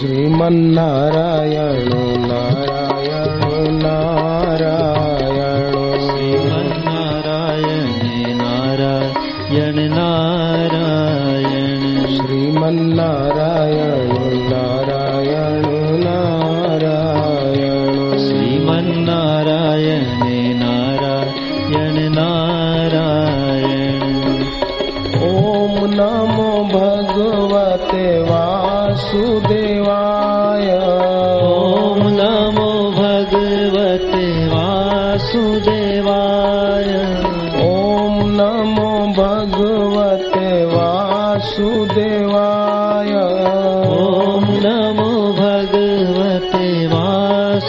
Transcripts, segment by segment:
श्रीमन्नारायण नारायण नारायण। श्रीमन्नारायण नारायण नारायण। श्रीमन्नारायण।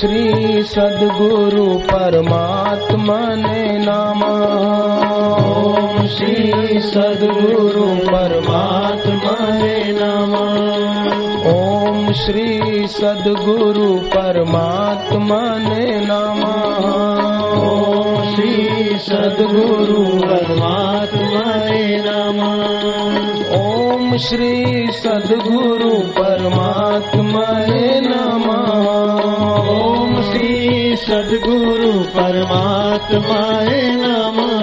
श्री सद्गुरु परमात्मा ने नाम। ॐ श्री सद्गुरु परमात्मा ने नाम। ॐ श्री सद्गुरु परमात्मा ने नाम। ॐ श्री सद्गुरु परमात्मा नमः। ॐ श्री सद्गुरु परमात्मा नमः। ॐ श्री सद्गुरु परमात्माय नमः।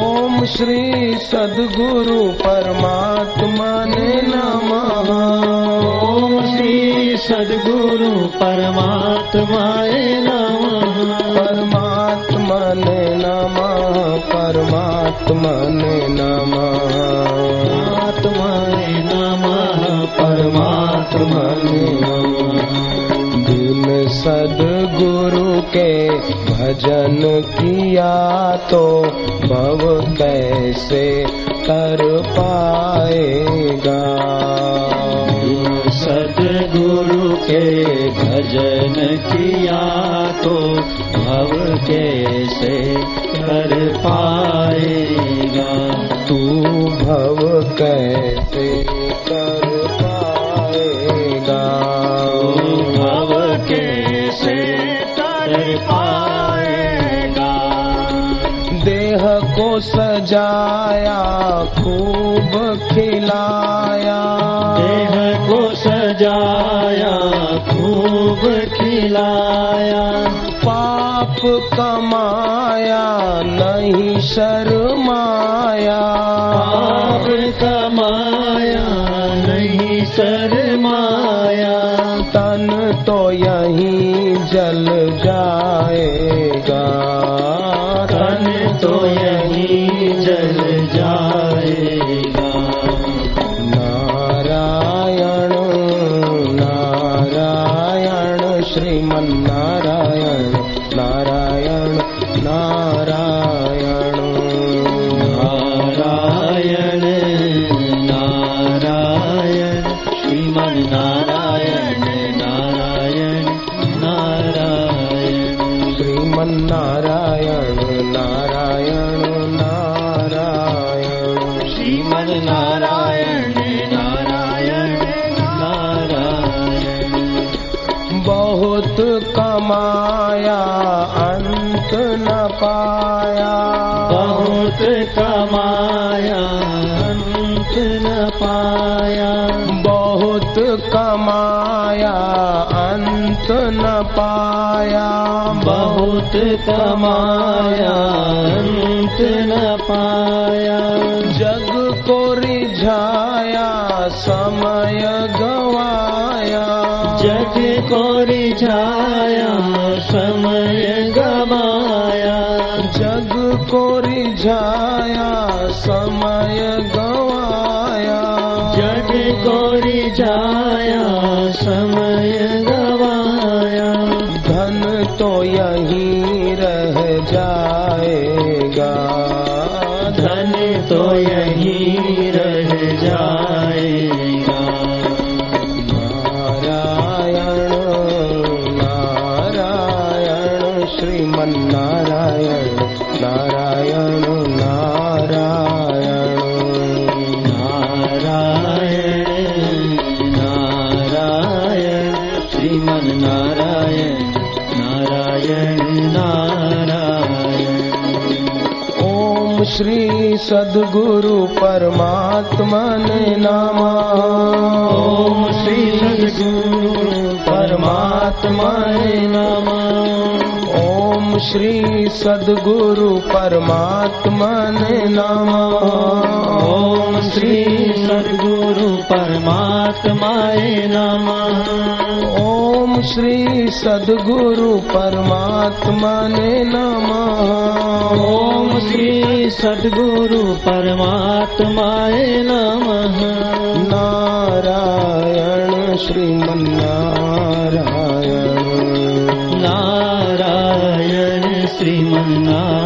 ॐ श्री सद्गुरु परमात्मा नमः। ॐ श्री सद्गुरु परमात्माय नमः। परमात्मा नमः, परमात्मा के भजन किया तो भव कैसे कर पाएगा? सदगुरु के भजन किया तो भव कैसे कर पाएगा? तू भव कैसे कर सजाया खूब खिलाया। देह को सजाया खूब खिलाया। पाप कमाया नहीं शर्माया। पाप कमाया नहीं शर्माया। तन तो यहीं जल जाएगा। तन तो यहीं श्रीमन्नारायण नारायण नारायण। नारायण नारायण श्रीमन्नारायण नारायण नारायण। श्रीमन्नारायण। न पाया। बहुत कमाया अंत न पाया। बहुत कमाया अंत न पाया। बहुत कमाया अंत न पाया। जग को रिझाया समय गवाया। जग को रिझाया रिझाया समय गवाया। जग को रिझाया समय श्री सद्गुरु परमात्मन नामा। ओम श्री सद्गुरु परमात्माय नमः। ओम श्री सद्गुरु परमात्मन नामा। ओम श्री सद्गुरु परमात्माय नमः। ओम श्री सद्गुरु परमात्मा ने नमः। ओम श्री सद्गुरु परमात्माय नमः। नारायण श्रीमन्नारायण। नारायण श्रीमन्नारायण।